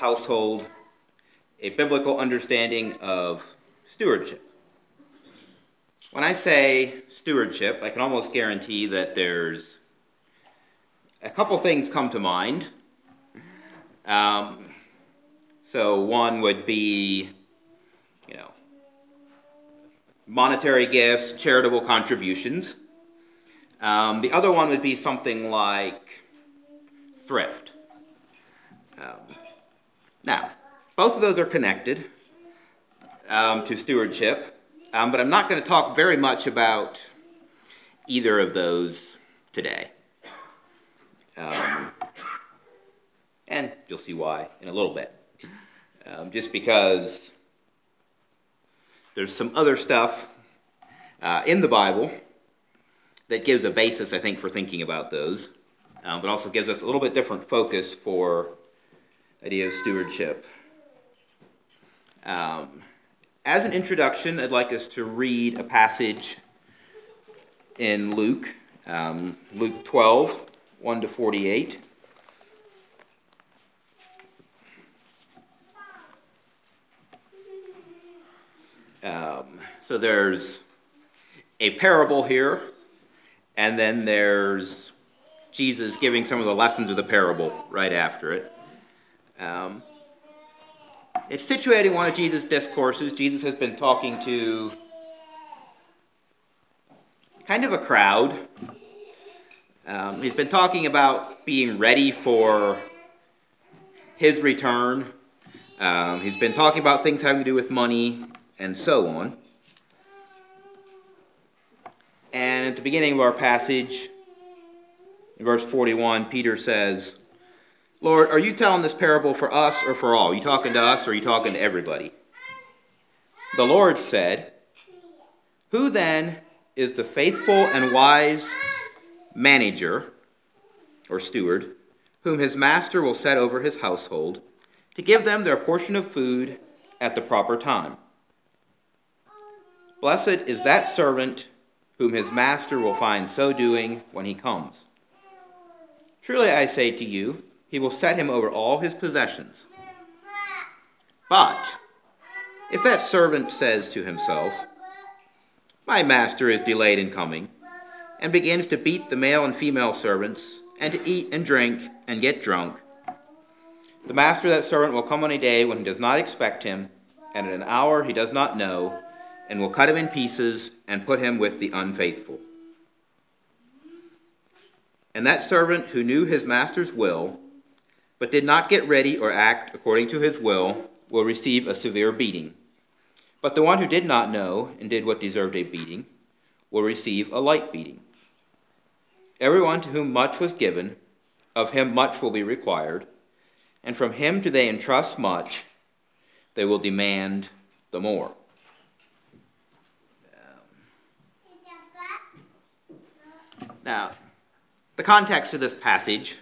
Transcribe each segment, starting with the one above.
household a biblical understanding of stewardship. When I say stewardship, I can almost guarantee that there's a couple things come to mind. Um, so one would be, you know, monetary gifts, charitable contributions. Um, the other one would be something like thrift. Um, now, both of those are connected um, to stewardship, um, but I'm not going to talk very much about either of those today. Um, and you'll see why in a little bit. Um, just because there's some other stuff uh, in the Bible that gives a basis, I think, for thinking about those, um, but also gives us a little bit different focus for idea of stewardship. Um, as an introduction, I'd like us to read a passage in Luke, um, Luke 12, 1 to 48. Um, so there's a parable here, and then there's Jesus giving some of the lessons of the parable right after it. Um, it's situating one of Jesus' discourses. Jesus has been talking to kind of a crowd. Um, he's been talking about being ready for his return. Um, he's been talking about things having to do with money and so on. And at the beginning of our passage, in verse 41, Peter says, Lord, are you telling this parable for us or for all? Are you talking to us or are you talking to everybody? The Lord said, Who then is the faithful and wise manager or steward whom his master will set over his household to give them their portion of food at the proper time? Blessed is that servant whom his master will find so doing when he comes. Truly I say to you, he will set him over all his possessions. But if that servant says to himself, My master is delayed in coming, and begins to beat the male and female servants, and to eat and drink and get drunk, the master of that servant will come on a day when he does not expect him, and at an hour he does not know, and will cut him in pieces and put him with the unfaithful. And that servant who knew his master's will, but did not get ready or act according to his will, will receive a severe beating. But the one who did not know and did what deserved a beating will receive a light beating. Everyone to whom much was given, of him much will be required, and from him do they entrust much, they will demand the more. Now, the context of this passage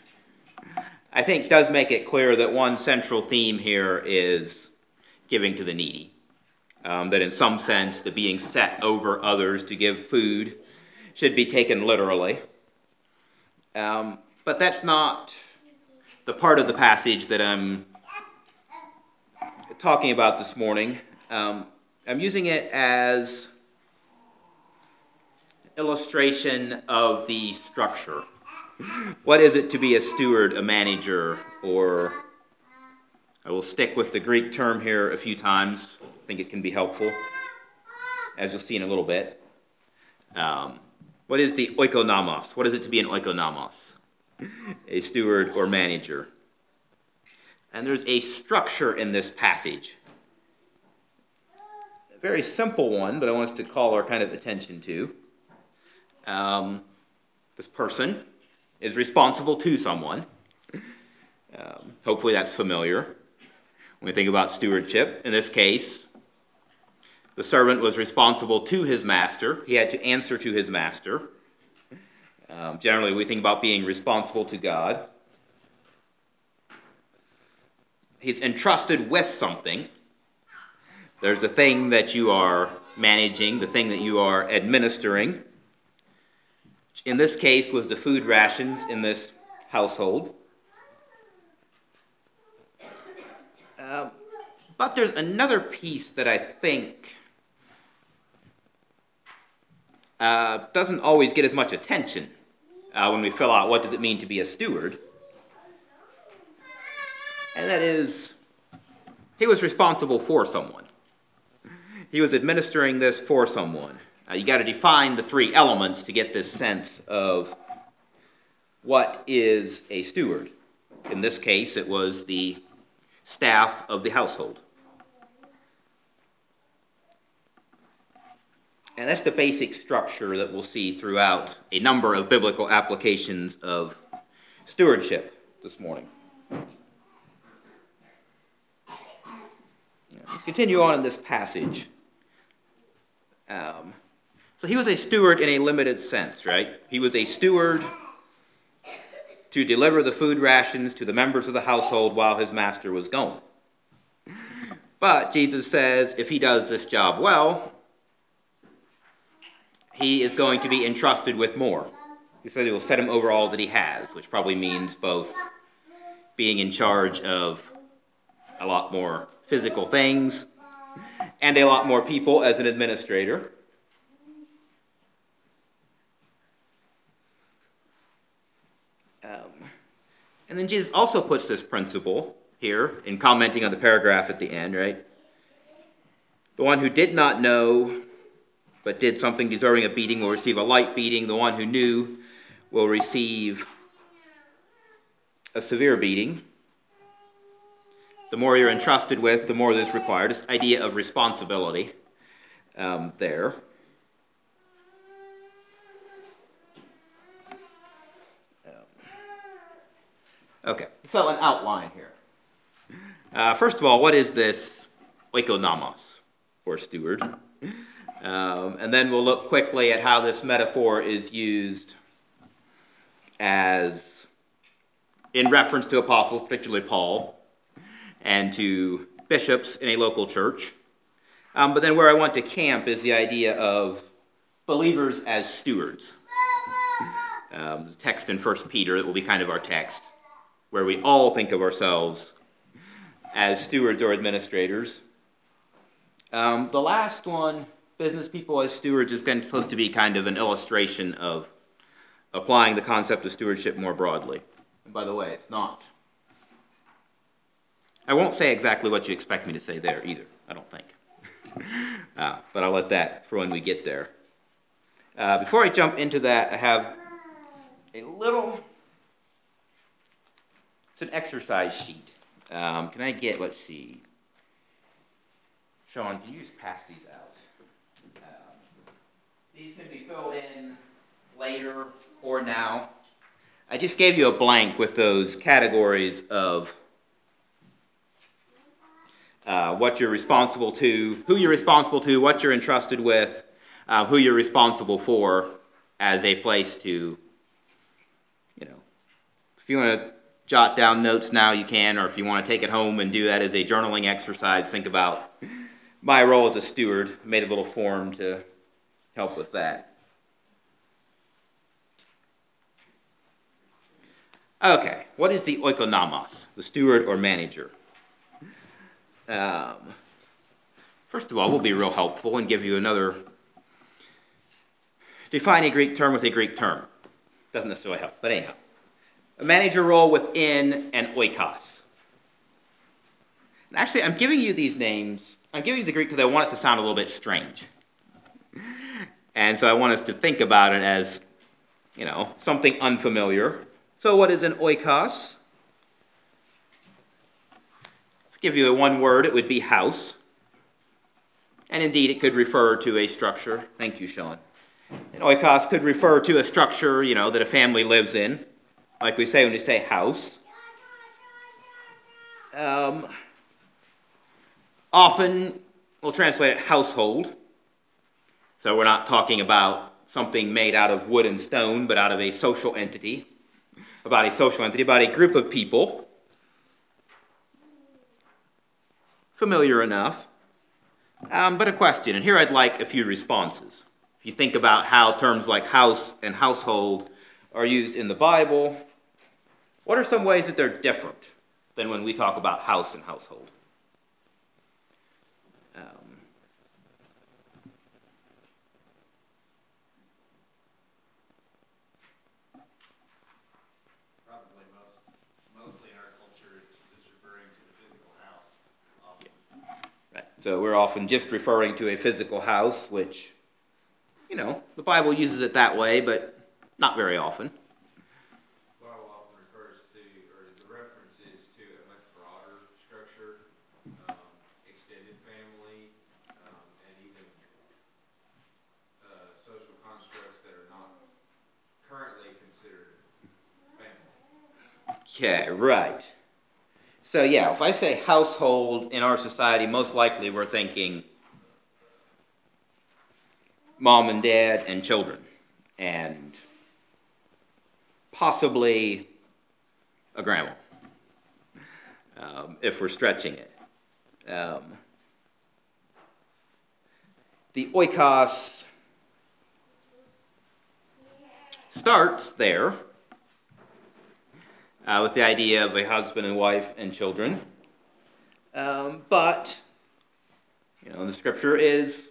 I think does make it clear that one central theme here is giving to the needy. Um, that in some sense, the being set over others to give food should be taken literally. Um, but that's not the part of the passage that I'm talking about this morning. Um, I'm using it as illustration of the structure what is it to be a steward, a manager, or I will stick with the Greek term here a few times. I think it can be helpful, as you'll see in a little bit. Um, what is the oikonomos? What is it to be an oikonomos? A steward or manager. And there's a structure in this passage. A very simple one, but I want us to call our kind of attention to. Um, this person is responsible to someone. Um, hopefully, that's familiar. When we think about stewardship, in this case, the servant was responsible to his master, he had to answer to his master. Um, generally, we think about being responsible to God. He's entrusted with something. There's a thing that you are managing, the thing that you are administering in this case was the food rations in this household. but there's another piece that I think uh, doesn't always get as much attention uh, when we fill out what does it mean to be a steward. And that is, he was responsible for someone. He was administering this for someone. Uh, you got to define the three elements to get this sense of what is a steward. In this case, it was the staff of the household. And that's the basic structure that we'll see throughout a number of biblical applications of stewardship this morning. Continue on in this passage. Um, so he was a steward in a limited sense, right? He was a steward to deliver the food rations to the members of the household while his master was gone. But Jesus says if he does this job well, he is going to be entrusted with more. He said he will set him over all that he has, which probably means both being in charge of a lot more physical things and a lot more people as an administrator. Um, and then Jesus also puts this principle here in commenting on the paragraph at the end, right? The one who did not know but did something deserving of beating will receive a light beating. The one who knew will receive a severe beating. The more you're entrusted with, the more this required. This idea of responsibility um, there. Okay, so an outline here. Uh, first of all, what is this oikonomos, or steward? Um, and then we'll look quickly at how this metaphor is used as in reference to apostles, particularly Paul, and to bishops in a local church. Um, but then where I want to camp is the idea of believers as stewards. Um, the text in 1 Peter that will be kind of our text, where we all think of ourselves as stewards or administrators. Um, the last one business people as stewards is supposed to be kind of an illustration of applying the concept of stewardship more broadly. And by the way, it's not. I won't say exactly what you expect me to say there either, I don't think. uh, but I'll let that for when we get there. Uh, before I jump into that, I have a little, it's an exercise sheet. Um, can I get, let's see, Sean, can you just pass these out? These can be filled in later or now. I just gave you a blank with those categories of uh, what you're responsible to, who you're responsible to, what you're entrusted with, uh, who you're responsible for as a place to, you know, if you want to jot down notes now, you can, or if you want to take it home and do that as a journaling exercise, think about my role as a steward. I made a little form to help with that. Okay, what is the oikonomos, the steward or manager? Um, first of all, we'll be real helpful and give you another. Define a Greek term with a Greek term. Doesn't necessarily help, but anyhow. A manager role within an oikos. And actually, I'm giving you these names. I'm giving you the Greek because I want it to sound a little bit strange. And so I want us to think about it as, you know, something unfamiliar. So what is an oikos? Give you a one word, it would be house. And indeed, it could refer to a structure. Thank you, Sean. An oikos could refer to a structure, you know, that a family lives in, like we say when we say house. Um, often, we'll translate it household. So we're not talking about something made out of wood and stone, but out of a social entity, about a social entity, about a group of people. Familiar enough. Um, but a question, and here I'd like a few responses. If you think about how terms like house and household are used in the Bible, what are some ways that they're different than when we talk about house and household? Um, Probably most, mostly in our culture, it's just referring to the physical house. often. Right. So we're often just referring to a physical house, which, you know, the Bible uses it that way, but not very often. Bible often refers to, or the reference is to a much broader structure, um, extended family, um, and even, uh, social constructs that are not currently considered family. Okay, right. So yeah, if I say household in our society, most likely we're thinking mom and dad and children, and possibly a grandma, um, if we're stretching it. Um, the oikos starts there uh, with the idea of a husband and wife and children. Um, but, you know, the scripture is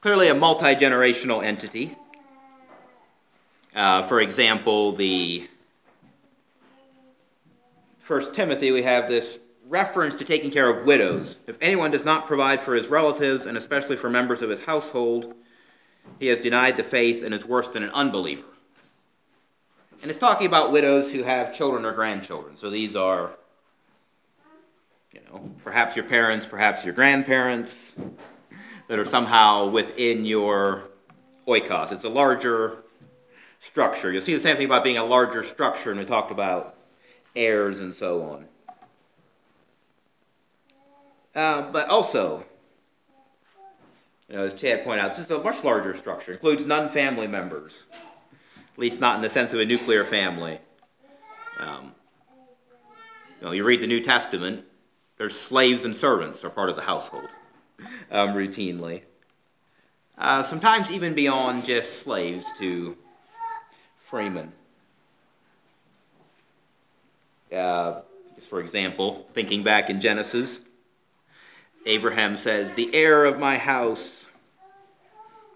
clearly a multi generational entity. Uh, for example, the First Timothy, we have this reference to taking care of widows. If anyone does not provide for his relatives, and especially for members of his household, he has denied the faith and is worse than an unbeliever. And it's talking about widows who have children or grandchildren. So these are, you know, perhaps your parents, perhaps your grandparents, that are somehow within your oikos. It's a larger structure. You'll see the same thing about being a larger structure, and we talked about heirs and so on. Um, but also, you know, as Chad pointed out, this is a much larger structure. It includes non-family members, at least not in the sense of a nuclear family. Um, you know, you read the New Testament, there's slaves and servants are part of the household um, routinely. Uh, sometimes even beyond just slaves to freemen. Uh, for example, thinking back in Genesis, Abraham says, The heir of my house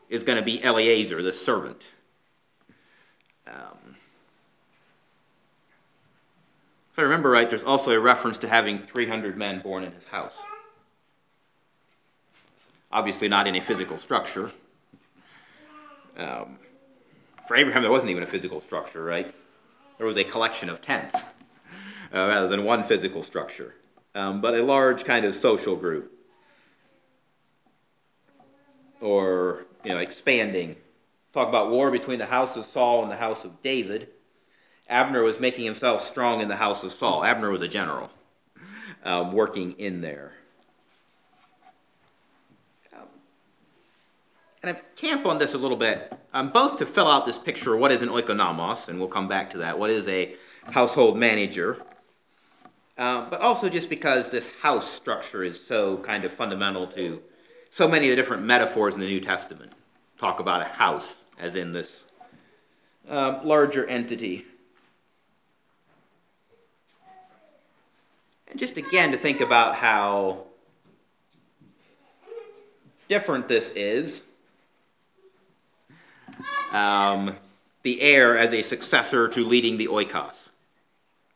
is going to be Eliezer, the servant. Um, if I remember right, there's also a reference to having 300 men born in his house. Obviously, not in a physical structure. Um, for Abraham, there wasn't even a physical structure, right? There was a collection of tents uh, rather than one physical structure, um, but a large kind of social group. Or, you know, expanding. Talk about war between the house of Saul and the house of David. Abner was making himself strong in the house of Saul. Abner was a general um, working in there. Um, and I camp on this a little bit, um, both to fill out this picture of what is an oikonomos, and we'll come back to that. What is a household manager? Uh, but also just because this house structure is so kind of fundamental to so many of the different metaphors in the New Testament. Talk about a house as in this um, larger entity. And just again to think about how different this is. Um, the heir as a successor to leading the oikos.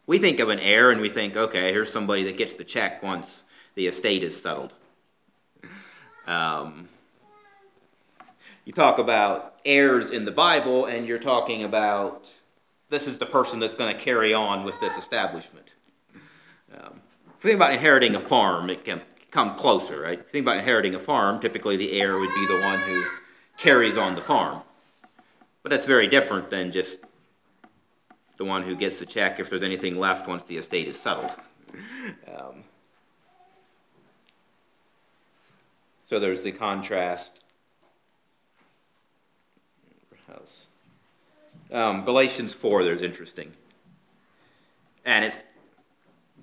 We think of an heir and we think, okay, here's somebody that gets the check once the estate is settled. Um, you talk about heirs in the Bible, and you're talking about this is the person that's going to carry on with this establishment. Um, if you think about inheriting a farm, it can come closer, right? If you think about inheriting a farm, typically the heir would be the one who carries on the farm. But that's very different than just the one who gets the check if there's anything left once the estate is settled. Um, so there's the contrast. Um, Galatians 4, there's interesting. And it's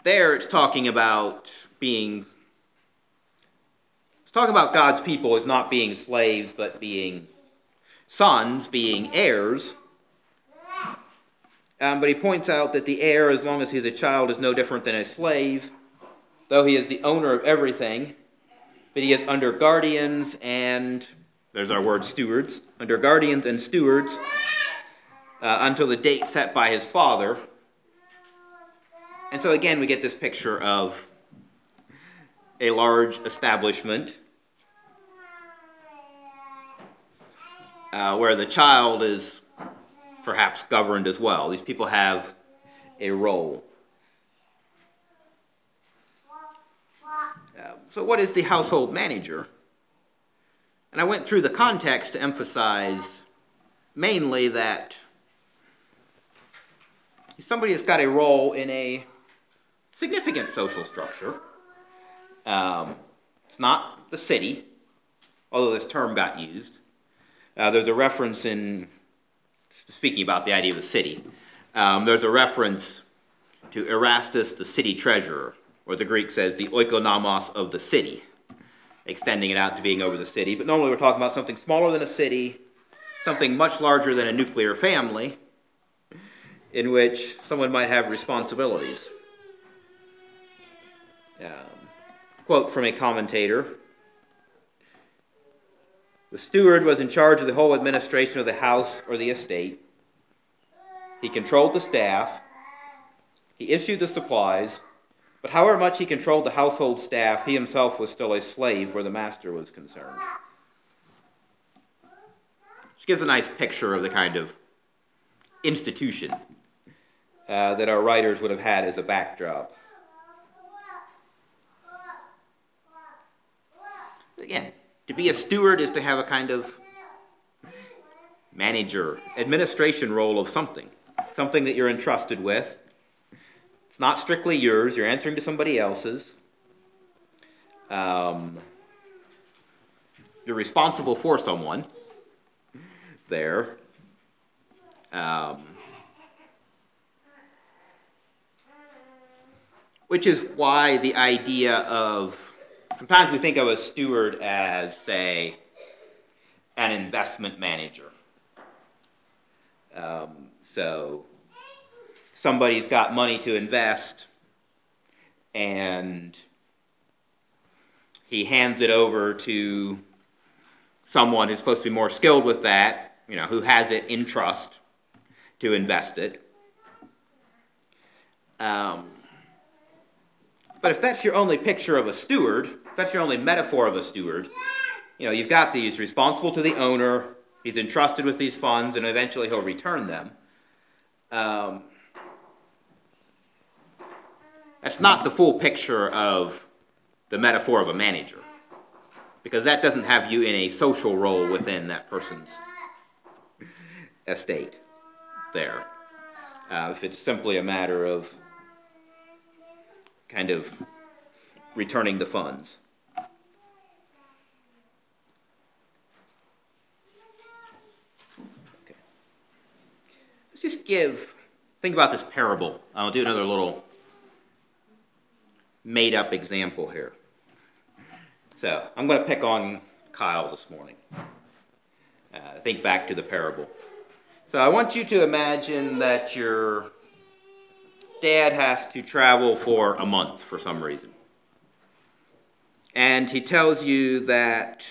there it's talking about being it's talking about God's people as not being slaves but being sons, being heirs. Um, but he points out that the heir, as long as he's a child, is no different than a slave, though he is the owner of everything. but he is under guardians and, there's our word stewards, under guardians and stewards uh, until the date set by his father. And so again, we get this picture of a large establishment uh, where the child is perhaps governed as well. These people have a role. Uh, so, what is the household manager? And I went through the context to emphasize mainly that somebody has got a role in a significant social structure. Um, it's not the city, although this term got used. Uh, there's a reference in, speaking about the idea of the city, um, there's a reference to Erastus, the city treasurer, or the Greek says the oikonomos of the city, extending it out to being over the city. But normally we're talking about something smaller than a city, something much larger than a nuclear family, in which someone might have responsibilities. Um, quote from a commentator The steward was in charge of the whole administration of the house or the estate. He controlled the staff. He issued the supplies. But however much he controlled the household staff, he himself was still a slave where the master was concerned. Which gives a nice picture of the kind of institution uh, that our writers would have had as a backdrop. Again, to be a steward is to have a kind of manager, administration role of something, something that you're entrusted with. Not strictly yours, you're answering to somebody else's. Um, you're responsible for someone there. Um, which is why the idea of sometimes we think of a steward as, say, an investment manager. Um, so somebody's got money to invest and he hands it over to someone who's supposed to be more skilled with that, you know, who has it in trust to invest it. Um, but if that's your only picture of a steward, if that's your only metaphor of a steward, you know, you've got these responsible to the owner, he's entrusted with these funds, and eventually he'll return them. Um, that's not the full picture of the metaphor of a manager, because that doesn't have you in a social role within that person's estate there. Uh, if it's simply a matter of kind of returning the funds. Okay. Let's just give, think about this parable. I'll do another little made up example here. So I'm going to pick on Kyle this morning. Uh, think back to the parable. So I want you to imagine that your dad has to travel for a month for some reason. And he tells you that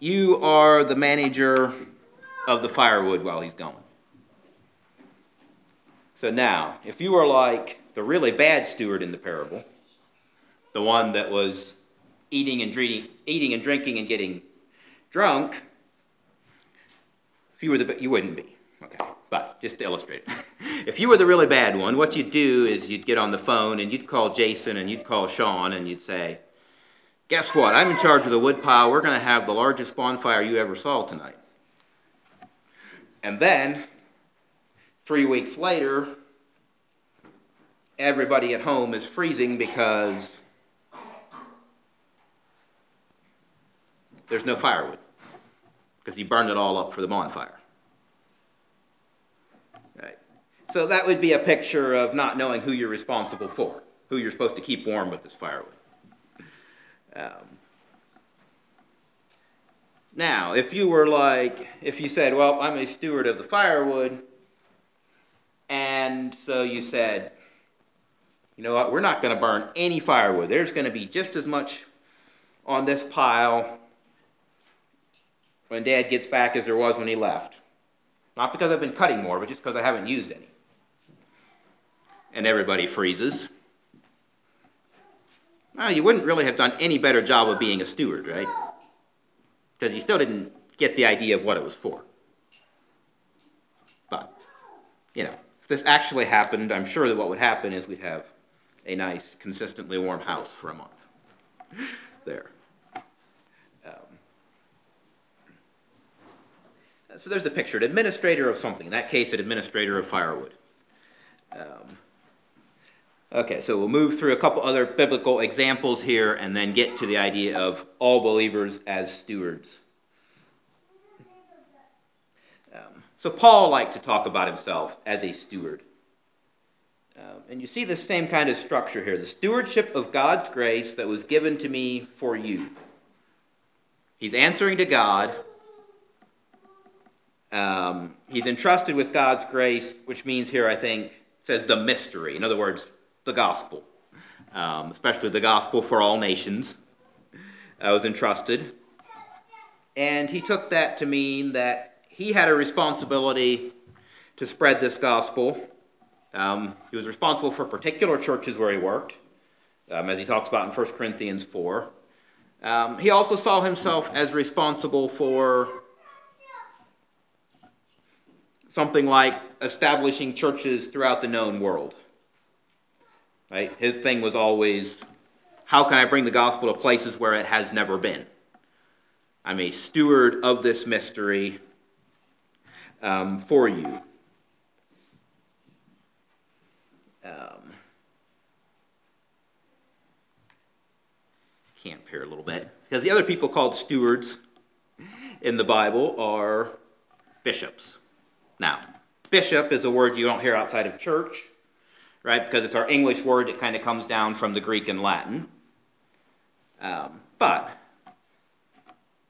you are the manager of the firewood while he's gone. So now, if you are like the really bad steward in the parable, the one that was eating and drinking, eating and drinking and getting drunk, if you were the you wouldn't be. Okay, but just to illustrate. if you were the really bad one, what you'd do is you'd get on the phone and you'd call Jason and you'd call Sean and you'd say, Guess what? I'm in charge of the woodpile. We're going to have the largest bonfire you ever saw tonight. And then, three weeks later, everybody at home is freezing because there's no firewood because he burned it all up for the bonfire. Right. So that would be a picture of not knowing who you're responsible for, who you're supposed to keep warm with this firewood. Um, now, if you were like, if you said, well, I'm a steward of the firewood, and so you said, you know what, we're not going to burn any firewood. There's going to be just as much on this pile when Dad gets back as there was when he left. Not because I've been cutting more, but just because I haven't used any. And everybody freezes. Well, you wouldn't really have done any better job of being a steward, right? Because you still didn't get the idea of what it was for. But, you know, if this actually happened, I'm sure that what would happen is we'd have a nice, consistently warm house for a month. there. Um, so there's the picture an administrator of something, in that case, an administrator of firewood. Um, okay, so we'll move through a couple other biblical examples here and then get to the idea of all believers as stewards. Um, so Paul liked to talk about himself as a steward. Um, and you see the same kind of structure here the stewardship of God's grace that was given to me for you. He's answering to God. Um, he's entrusted with God's grace, which means here, I think, says the mystery. In other words, the gospel, um, especially the gospel for all nations, I was entrusted. And he took that to mean that he had a responsibility to spread this gospel um, he was responsible for particular churches where he worked, um, as he talks about in 1 Corinthians 4. Um, he also saw himself as responsible for something like establishing churches throughout the known world. Right? His thing was always, how can I bring the gospel to places where it has never been? I'm a steward of this mystery um, for you. Um, camp here a little bit because the other people called stewards in the Bible are bishops. Now, bishop is a word you don't hear outside of church, right? Because it's our English word. It kind of comes down from the Greek and Latin. Um, but,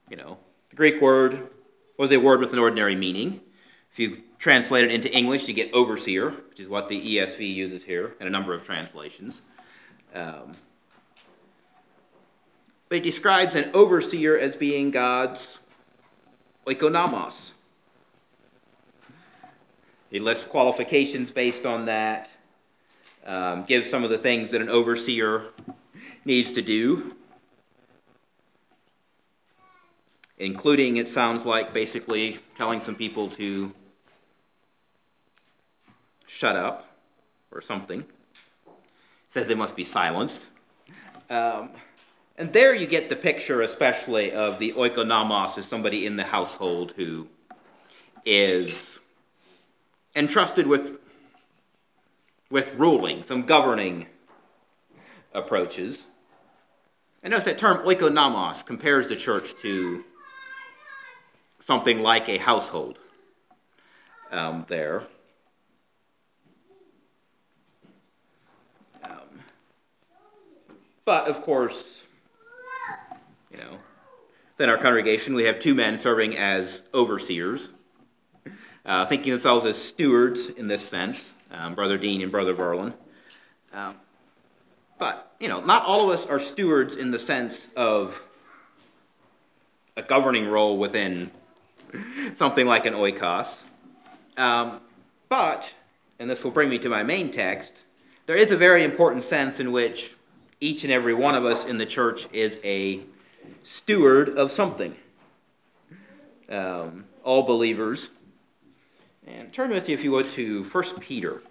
you know, the Greek word was a word with an ordinary meaning. If you translate it into English, you get overseer, which is what the ESV uses here, and a number of translations. Um, but he describes an overseer as being God's oikonomos. He lists qualifications based on that, um, gives some of the things that an overseer needs to do, including, it sounds like, basically telling some people to shut up or something. It says they must be silenced. Um, and there you get the picture, especially of the oikonomos as somebody in the household who is entrusted with, with ruling, some governing approaches. And notice that term oikonomos compares the church to something like a household um, there. But of course, you know, within our congregation, we have two men serving as overseers, uh, thinking themselves as stewards in this sense, um, Brother Dean and Brother Verlin. Um, but, you know, not all of us are stewards in the sense of a governing role within something like an oikos. Um, but, and this will bring me to my main text, there is a very important sense in which each and every one of us in the church is a steward of something. Um, all believers. And turn with you, if you would, to 1 Peter.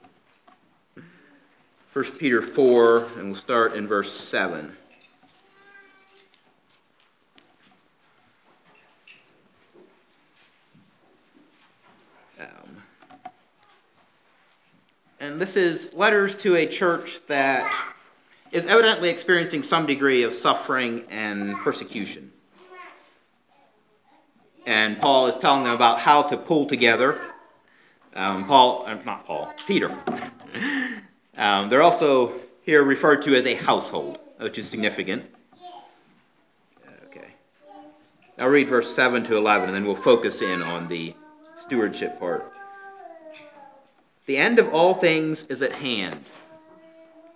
1 Peter 4, and we'll start in verse 7. Um, and this is letters to a church that is evidently experiencing some degree of suffering and persecution. And Paul is telling them about how to pull together. Um, Paul, uh, not Paul, Peter. um, they're also here referred to as a household, which is significant. Okay. I'll read verse 7 to 11, and then we'll focus in on the stewardship part. The end of all things is at hand.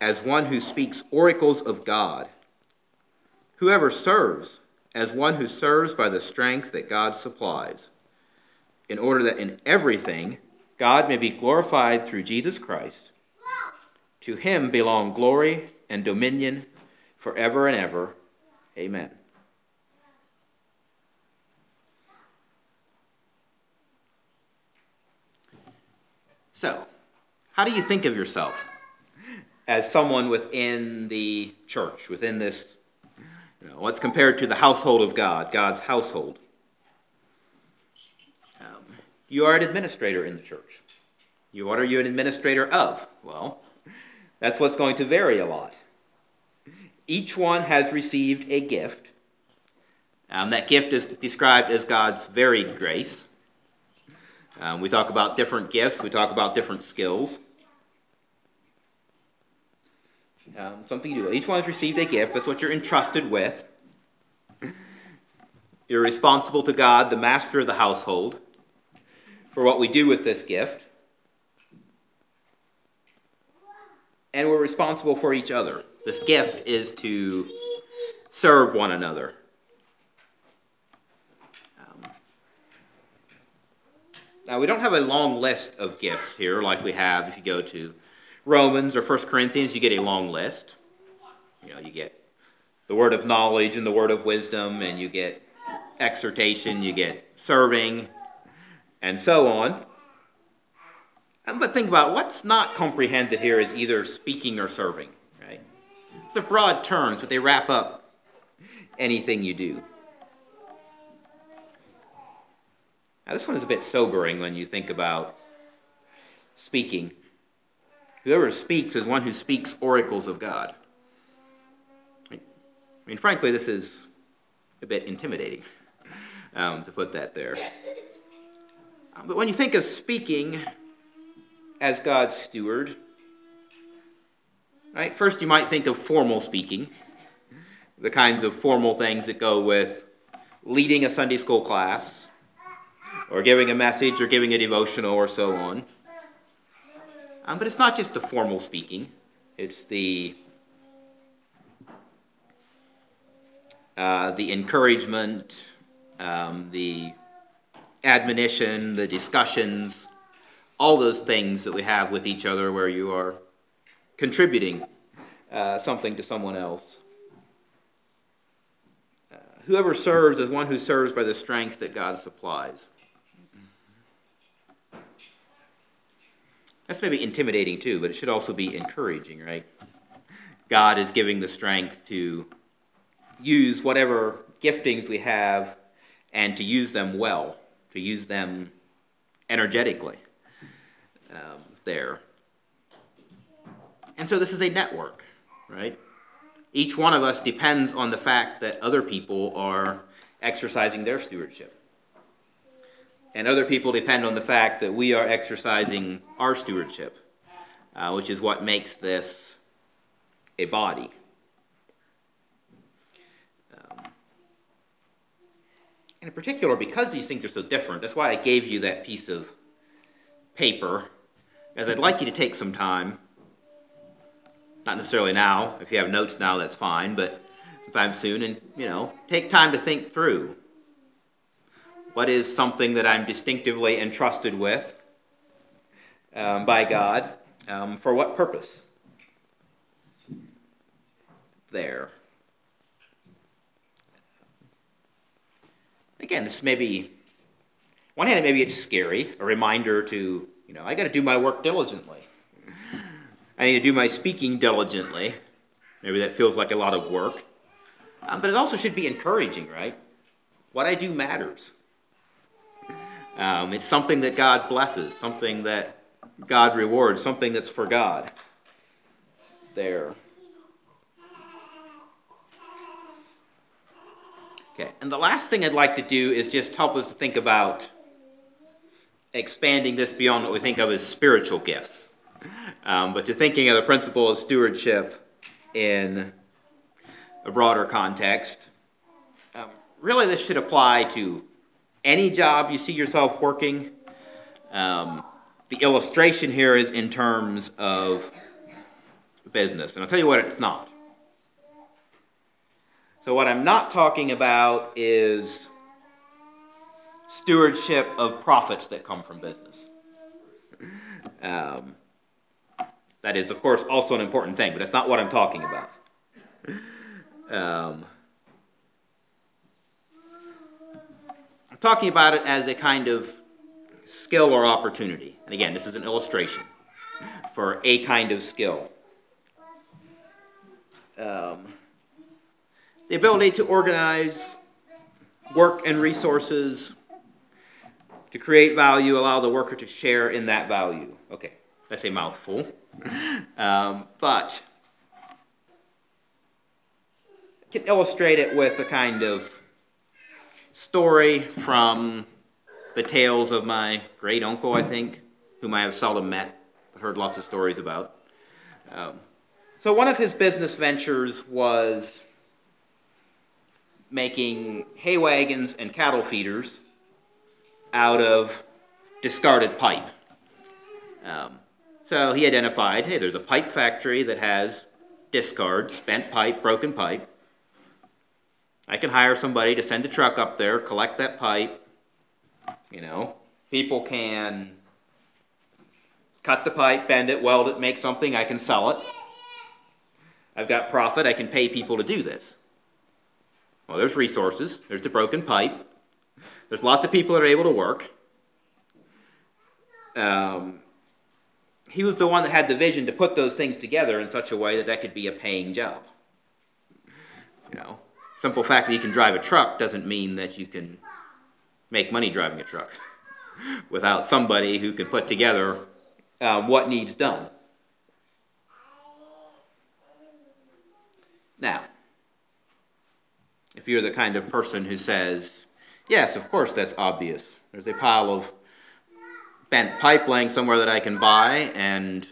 as one who speaks oracles of God. Whoever serves, as one who serves by the strength that God supplies, in order that in everything God may be glorified through Jesus Christ. To him belong glory and dominion forever and ever. Amen. So, how do you think of yourself as someone within the church, within this, you know, what's compared to the household of God, God's household? Um, you are an administrator in the church. You, what are you an administrator of? Well, that's what's going to vary a lot. Each one has received a gift. Um, that gift is described as God's varied grace. Um, we talk about different gifts, we talk about different skills. Um, something you do. Each one has received a gift. That's what you're entrusted with. You're responsible to God, the master of the household, for what we do with this gift. And we're responsible for each other. This gift is to serve one another. Um, now, we don't have a long list of gifts here like we have if you go to Romans or 1 Corinthians, you get a long list. You know, you get the word of knowledge and the word of wisdom, and you get exhortation, you get serving, and so on. Um, but think about what's not comprehended here is either speaking or serving, right? It's a broad terms, but they wrap up anything you do. Now, this one is a bit sobering when you think about speaking. Whoever speaks is one who speaks oracles of God. I mean, frankly, this is a bit intimidating um, to put that there. Um, but when you think of speaking as God's steward, right, first you might think of formal speaking, the kinds of formal things that go with leading a Sunday school class, or giving a message, or giving a devotional, or so on. Um, but it's not just the formal speaking, it's the uh, the encouragement, um, the admonition, the discussions, all those things that we have with each other where you are contributing uh, something to someone else. Uh, whoever serves is one who serves by the strength that God supplies. That's maybe intimidating too, but it should also be encouraging, right? God is giving the strength to use whatever giftings we have and to use them well, to use them energetically um, there. And so this is a network, right? Each one of us depends on the fact that other people are exercising their stewardship. And other people depend on the fact that we are exercising our stewardship, uh, which is what makes this a body. Um, and in particular, because these things are so different, that's why I gave you that piece of paper, as I'd like you to take some time. Not necessarily now. If you have notes now, that's fine, but sometime soon, and you know, take time to think through what is something that I'm distinctively entrusted with um, by God? Um, for what purpose? There. Again, this may be, one hand, maybe it's scary, a reminder to, you know, I got to do my work diligently. I need to do my speaking diligently. Maybe that feels like a lot of work. Um, but it also should be encouraging, right? What I do matters. Um, it's something that God blesses, something that God rewards, something that's for God. There. Okay, and the last thing I'd like to do is just help us to think about expanding this beyond what we think of as spiritual gifts, um, but to thinking of the principle of stewardship in a broader context. Um, really, this should apply to any job you see yourself working. Um, the illustration here is in terms of business, and I'll tell you what it's not. So, what I'm not talking about is stewardship of profits that come from business. Um, that is, of course, also an important thing, but that's not what I'm talking about. Um, talking about it as a kind of skill or opportunity. And again, this is an illustration for a kind of skill. Um, the ability to organize work and resources to create value, allow the worker to share in that value. Okay, that's a mouthful. Um, but I can illustrate it with a kind of story from the tales of my great uncle, I think, whom I have seldom met, but heard lots of stories about. Um, so, one of his business ventures was making hay wagons and cattle feeders out of discarded pipe. Um, so he identified hey, there's a pipe factory that has discards, spent pipe, broken pipe. I can hire somebody to send a truck up there, collect that pipe. You know, people can cut the pipe, bend it, weld it, make something, I can sell it. I've got profit, I can pay people to do this. Well, there's resources, there's the broken pipe, there's lots of people that are able to work. Um, he was the one that had the vision to put those things together in such a way that that could be a paying job. You know, simple fact that you can drive a truck doesn't mean that you can make money driving a truck without somebody who can put together um, what needs done. Now, if you're the kind of person who says, yes, of course that's obvious, there's a pile of bent pipe laying somewhere that I can buy, and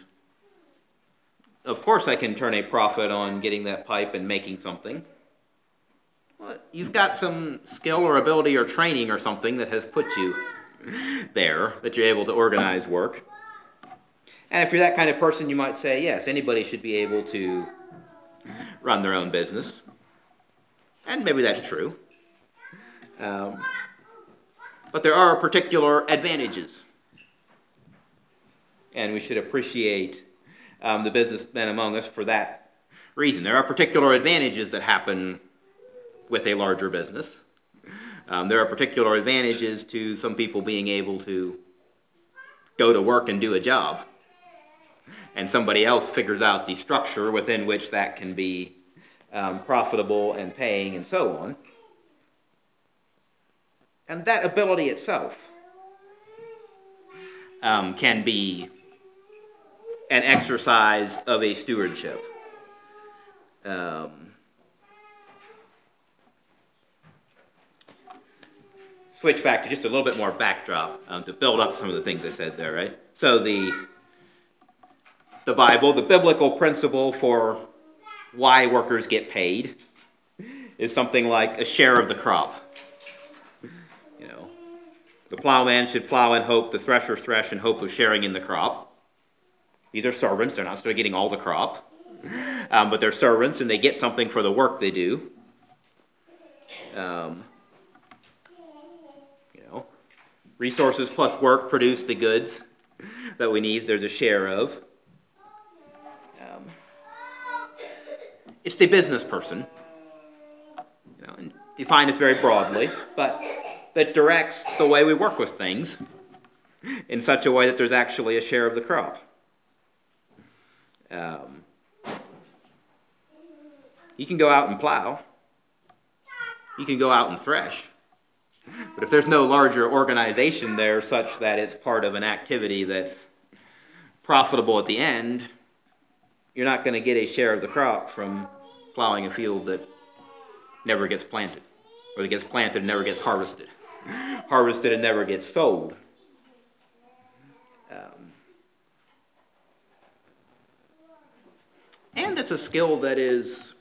of course I can turn a profit on getting that pipe and making something. Well, you've got some skill or ability or training or something that has put you there, that you're able to organize work. And if you're that kind of person, you might say, yes, anybody should be able to run their own business. And maybe that's true. Um, but there are particular advantages. And we should appreciate um, the businessmen among us for that reason. There are particular advantages that happen with a larger business. Um, there are particular advantages to some people being able to go to work and do a job. And somebody else figures out the structure within which that can be um, profitable and paying and so on. And that ability itself um, can be an exercise of a stewardship. Um, switch back to just a little bit more backdrop um, to build up some of the things I said there, right? So the the Bible, the biblical principle for why workers get paid is something like a share of the crop. You know, the plowman should plow in hope, the thresher thresh in hope of sharing in the crop. These are servants, they're not still getting all the crop. Um, but they're servants and they get something for the work they do. Um, you know, resources plus work produce the goods that we need, there's a share of. It's the business person, you know, and define this very broadly, but that directs the way we work with things in such a way that there's actually a share of the crop. Um, you can go out and plow. You can go out and thresh. But if there's no larger organization there such that it's part of an activity that's profitable at the end, you're not going to get a share of the crop from plowing a field that never gets planted. or that gets planted and never gets harvested, harvested and never gets sold. Um, and it's a skill that is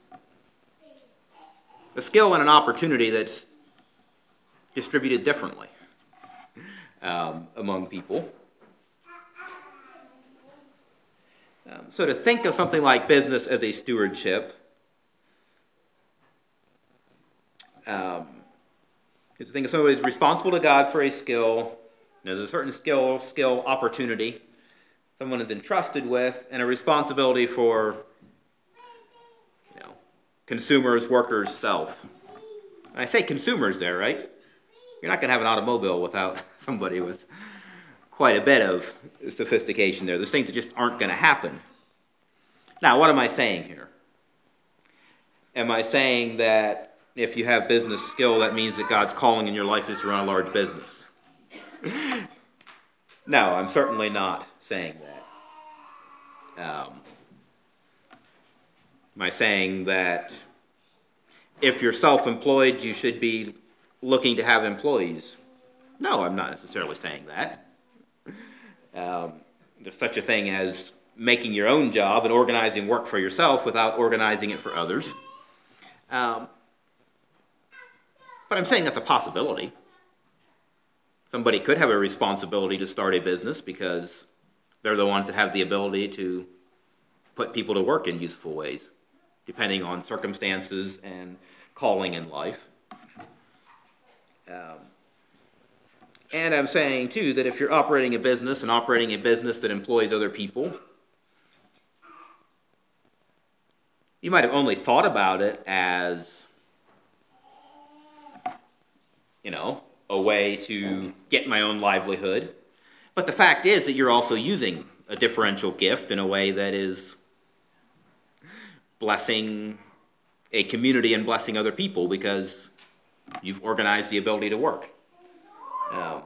a skill and an opportunity that's distributed differently um, among people. Um, so to think of something like business as a stewardship um, is to think of somebody who's responsible to God for a skill. There's a certain skill, skill opportunity someone is entrusted with, and a responsibility for you know, consumers, workers, self. I say consumers there, right? You're not going to have an automobile without somebody with quite a bit of sophistication there. There's things that just aren't going to happen. Now, what am I saying here? Am I saying that if you have business skill, that means that God's calling in your life is to run a large business? no, I'm certainly not saying that. Um, am I saying that if you're self employed, you should be looking to have employees? No, I'm not necessarily saying that. Um, there's such a thing as making your own job and organizing work for yourself without organizing it for others. Um, but I'm saying that's a possibility. Somebody could have a responsibility to start a business because they're the ones that have the ability to put people to work in useful ways, depending on circumstances and calling in life. Um, and I'm saying, too, that if you're operating a business and operating a business that employs other people, you might have only thought about it as, you know, a way to get my own livelihood. But the fact is that you're also using a differential gift in a way that is blessing a community and blessing other people because you've organized the ability to work. Um,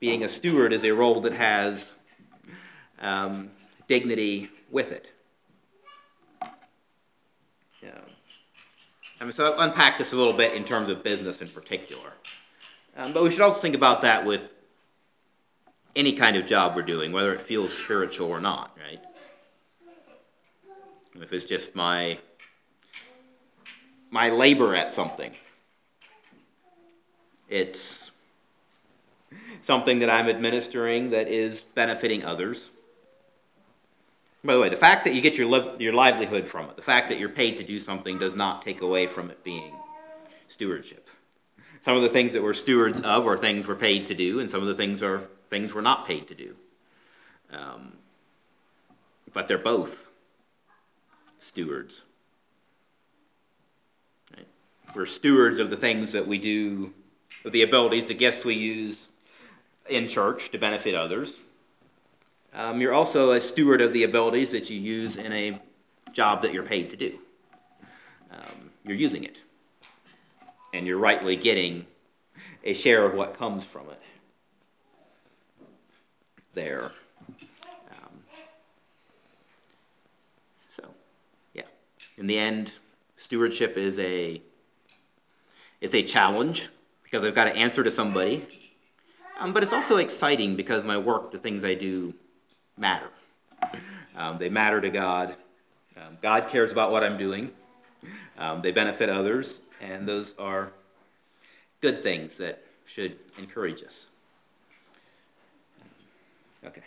being a steward is a role that has um, dignity with it. Yeah. I mean, so I'll unpack this a little bit in terms of business in particular. Um, but we should also think about that with any kind of job we're doing, whether it feels spiritual or not, right? If it's just my my labor at something, it's something that I'm administering that is benefiting others. By the way, the fact that you get your, your livelihood from it, the fact that you're paid to do something, does not take away from it being stewardship. Some of the things that we're stewards of are things we're paid to do, and some of the things are things we're not paid to do. Um, but they're both stewards. Right? We're stewards of the things that we do, the abilities, the gifts we use in church to benefit others. Um, you're also a steward of the abilities that you use in a job that you're paid to do. Um, you're using it, and you're rightly getting a share of what comes from it. There. Um, so, yeah. In the end, stewardship is a it's a challenge because I've got to answer to somebody. Um, but it's also exciting because my work, the things I do, matter. Um, they matter to God. Um, God cares about what I'm doing. Um, they benefit others, and those are good things that should encourage us. Okay.